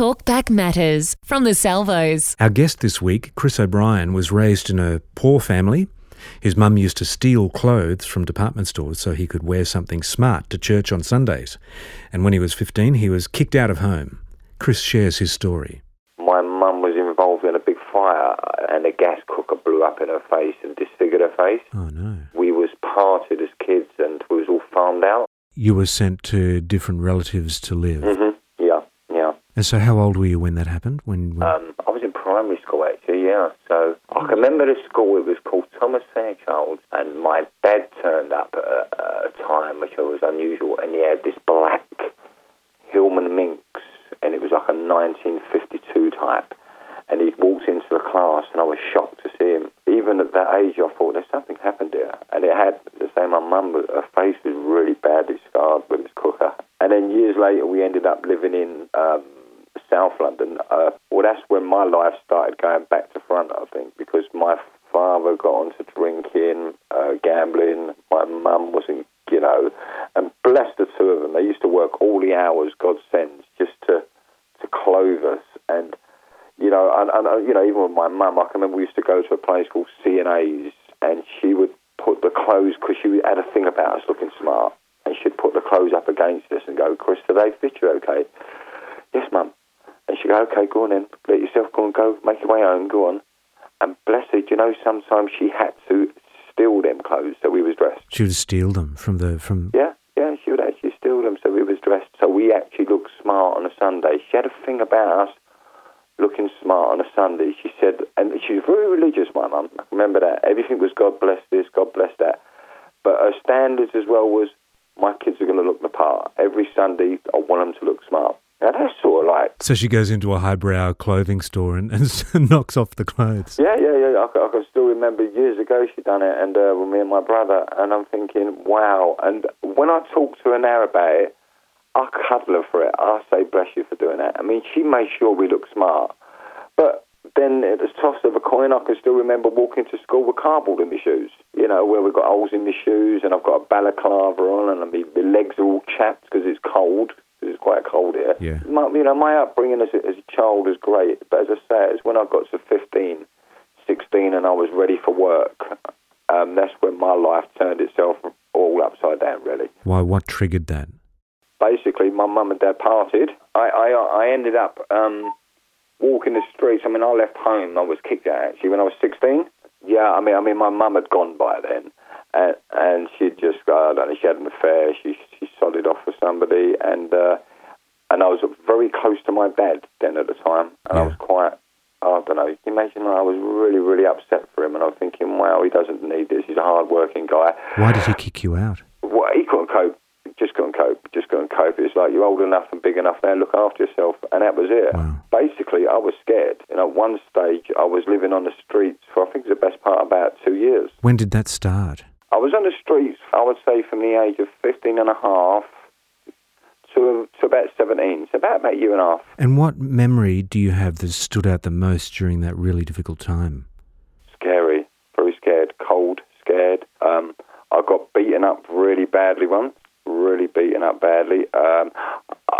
Talkback Matters from the Salvos. Our guest this week, Chris O'Brien, was raised in a poor family. His mum used to steal clothes from department stores so he could wear something smart to church on Sundays. And when he was 15, he was kicked out of home. Chris shares his story. My mum was involved in a big fire and a gas cooker blew up in her face and disfigured her face. Oh no. We was parted as kids and we was all farmed out. You were sent to different relatives to live. hmm Yeah, yeah. And so how old were you when that happened? When, when Um, I was in primary school actually, yeah. So I can remember the school. It was called Thomas Fairchild, and my dad turned up at a, a time which was unusual, and he had this black Hillman Minx, and it was like a 1952 type. And he walked into the class, and I was shocked to see him. Even at that age, I thought there's something happened here, and it had the same. My mum, her face was really badly scarred with this cooker. And then years later, we ended up living in. Um, South London. Uh, well, that's when my life started going back to front, I think, because my father got onto drinking, uh, gambling. My mum wasn't, you know, and bless the two of them. They used to work all the hours God sends just to to clothe us. And you know, and, and uh, you know, even with my mum, I can remember we used to go to a place called C and A's, and she would put the clothes because she had a thing about us looking smart, and she'd put the clothes up against us and go, "Chris, they fit you okay?" Go, okay, go on then. Let yourself go and go. Make your way home. Go on. And bless her, do you know, sometimes she had to steal them clothes so we was dressed. she would steal them from the from Yeah, yeah, she would actually steal them so we was dressed. So we actually looked smart on a Sunday. She had a thing about us looking smart on a Sunday. She said, and she was very religious, my mum. I remember that. Everything was God bless this, God bless that. But her standards as well was my kids are going to look the part. Every Sunday, I want them to look smart. Now that's sort of like So she goes into a highbrow clothing store and, and knocks off the clothes. Yeah, yeah, yeah. I, can- I can still remember years ago she done it, and uh, with me and my brother, and I'm thinking, wow. And when I talk to her now about it, I cuddle her for it. I say, bless you for doing that. I mean, she made sure we look smart. But then at the toss of a coin, I can still remember walking to school with cardboard in my shoes. You know, where we've got holes in my shoes, and I've got a balaclava on, and my legs are all chapped because it's cold. 'Cause it's quite cold here. Yeah. My, you know, my upbringing as a, as a child was great, but as I say, it's when I got to 15, 16, and I was ready for work. Um, that's when my life turned itself all upside down, really. Why? What triggered that? Basically, my mum and dad parted. I, I, I ended up um, walking the streets. I mean, I left home. I was kicked out actually when I was 16. Yeah, I mean, I mean, my mum had gone by then, and, and she'd just, I don't know, she had an affair. She she sodded off with somebody, and uh, and I was very close to my dad then at the time, and I was quite. I don't know. Imagine? I was really, really upset for him, and I was thinking, wow, he doesn't need this. He's a hard-working guy. Why did he kick you out? Well, he couldn't cope. Just couldn't cope. Just couldn't cope. It's like you're old enough and big enough now. Look after yourself, and that was it. Wow. Basically, I was scared. Know, at one stage, I was living on the streets for I think the best part about two years. When did that start? I was on the streets. I would say from the age of 15 and a half to to about 17. So about about a year and a half. And what memory do you have that stood out the most during that really difficult time? Scary. Very scared. Cold. Scared. Um, I got beaten up really badly once. Really beaten up badly. Um,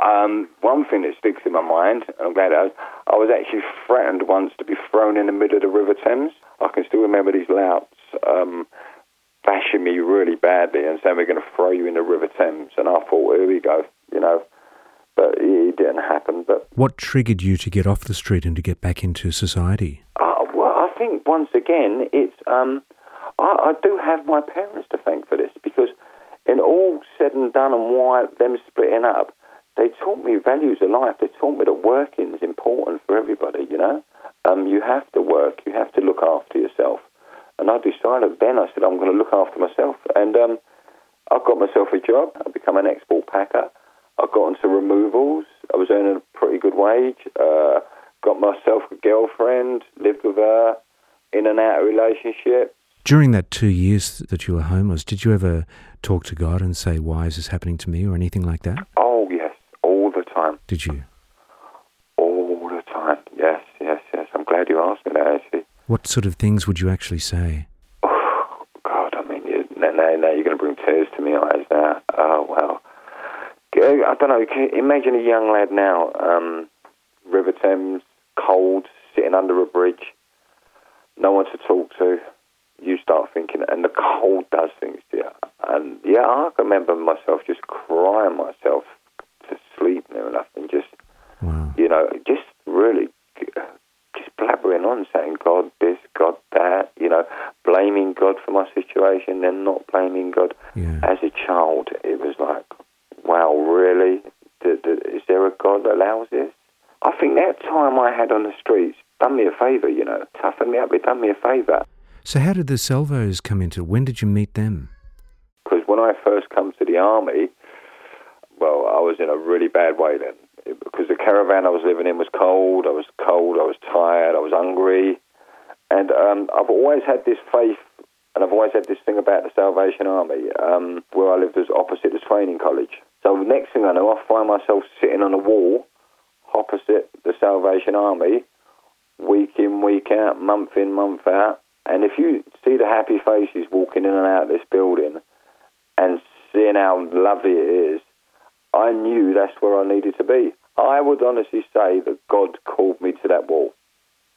um, one thing that sticks in my mind, and I'm glad I, was, I was actually threatened once to be thrown in the middle of the River Thames. I can still remember these louts um, bashing me really badly and saying we're going to throw you in the River Thames. And I thought, here we go, you know. But it didn't happen. But What triggered you to get off the street and to get back into society? Uh, well, I think once again, it's um, I, I do have my parents to thank for this because, in all said and done, and why them splitting up, they taught me values of life. They taught me that working is important for everybody. You know, um, you have to work. You have to look after yourself. And I decided then. I said I'm going to look after myself, and um, I got myself a job. I become an export packer. I got into removals. I was earning a pretty good wage. Uh, got myself a girlfriend, lived with her, in and out of relationship. During that two years that you were homeless, did you ever talk to God and say, Why is this happening to me, or anything like that? Oh yes, all the time, Did you? all the time. Yes, yes, yes. I'm glad you asked me that. Actually, what sort of things would you actually say? Oh, God, I mean, you, now, now you're going to bring tears to my eyes now. Oh, well. I don't know. imagine a young lad now, um, River Thames, cold, sitting under a bridge, no one to talk to. You start thinking, and the cold does things to you. And yeah, I can remember myself just crying myself to sleep near enough, and just, wow. you know, just God for my situation, then not blaming God. Yeah. As a child, it was like, wow, really? Is there a God that allows this? I think that time I had on the streets done me a favour, you know, toughened me up. It done me a favour. So how did the Salvos come into? When did you meet them? because when I first come to the army, well, I was in a really bad way then. Because the caravan I was living in was cold. I was cold. I was tired. I was hungry, and um, I've always had this faith, and I've always had this thing about the Salvation Army. Um, where I lived was opposite the training college. So the next thing I know, I find myself sitting on a wall opposite the Salvation Army, week in, week out, month in, month out. And if you see the happy faces walking in and out of this building, and seeing how lovely it is, I knew that's where I needed to be. I would honestly say that God called me to that wall.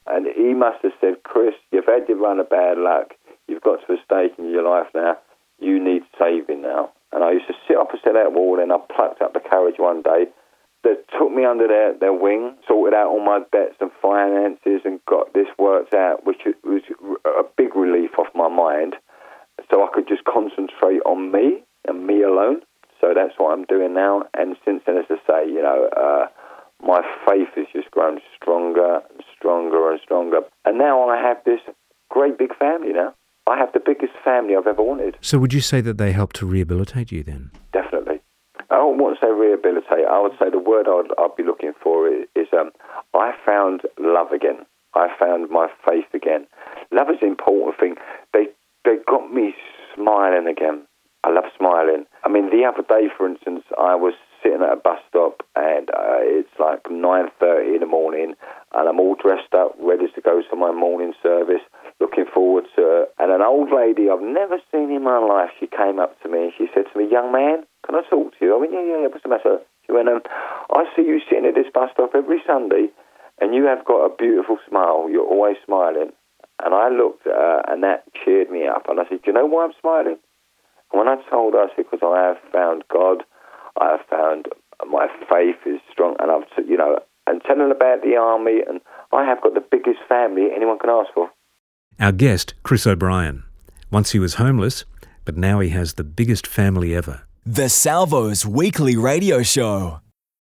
And he must have said, Chris, you've had your run of bad luck. You've got to a stage in your life now. You need saving now. And I used to sit opposite that wall and I plucked up the courage one day. They took me under their, their wing, sorted out all my debts and finances and got this worked out, which was a big relief off my mind so I could just concentrate on me and me alone. So that's what I'm doing now. And since then, as I say, you know, uh, my faith has just grown stronger and stronger and stronger. And now I have this great big family now. I have the biggest family I've ever wanted, So would you say that they helped to rehabilitate you then? definitely. I don't want to say rehabilitate. I would say the word I'd, I'd be looking for is, is um, I found love again. I found my faith again. Love is an important thing. They they got me smiling again. I love smiling. I mean, the other day, for instance, I was sitting at a bus stop and uh, it's like 9.30 in the morning and I'm all dressed up, ready to go to my morning service, looking forward to it. And an old lady I've never seen in my life, she came up to me and she said to me, young man, can I talk to you? I went, yeah, yeah, yeah, what's the matter? She went, um, I see you sitting at this bus stop every Sunday and you have got a beautiful smile. You're always smiling. And I looked at her and that cheered me up. And I said, do you know why I'm smiling? And when I told her, I said, because I have found God, I have found my faith is strong, and I've, you know, and telling about the army, and I have got the biggest family anyone can ask for. Our guest, Chris O'Brien. Once he was homeless, but now he has the biggest family ever. The Salvos Weekly Radio Show.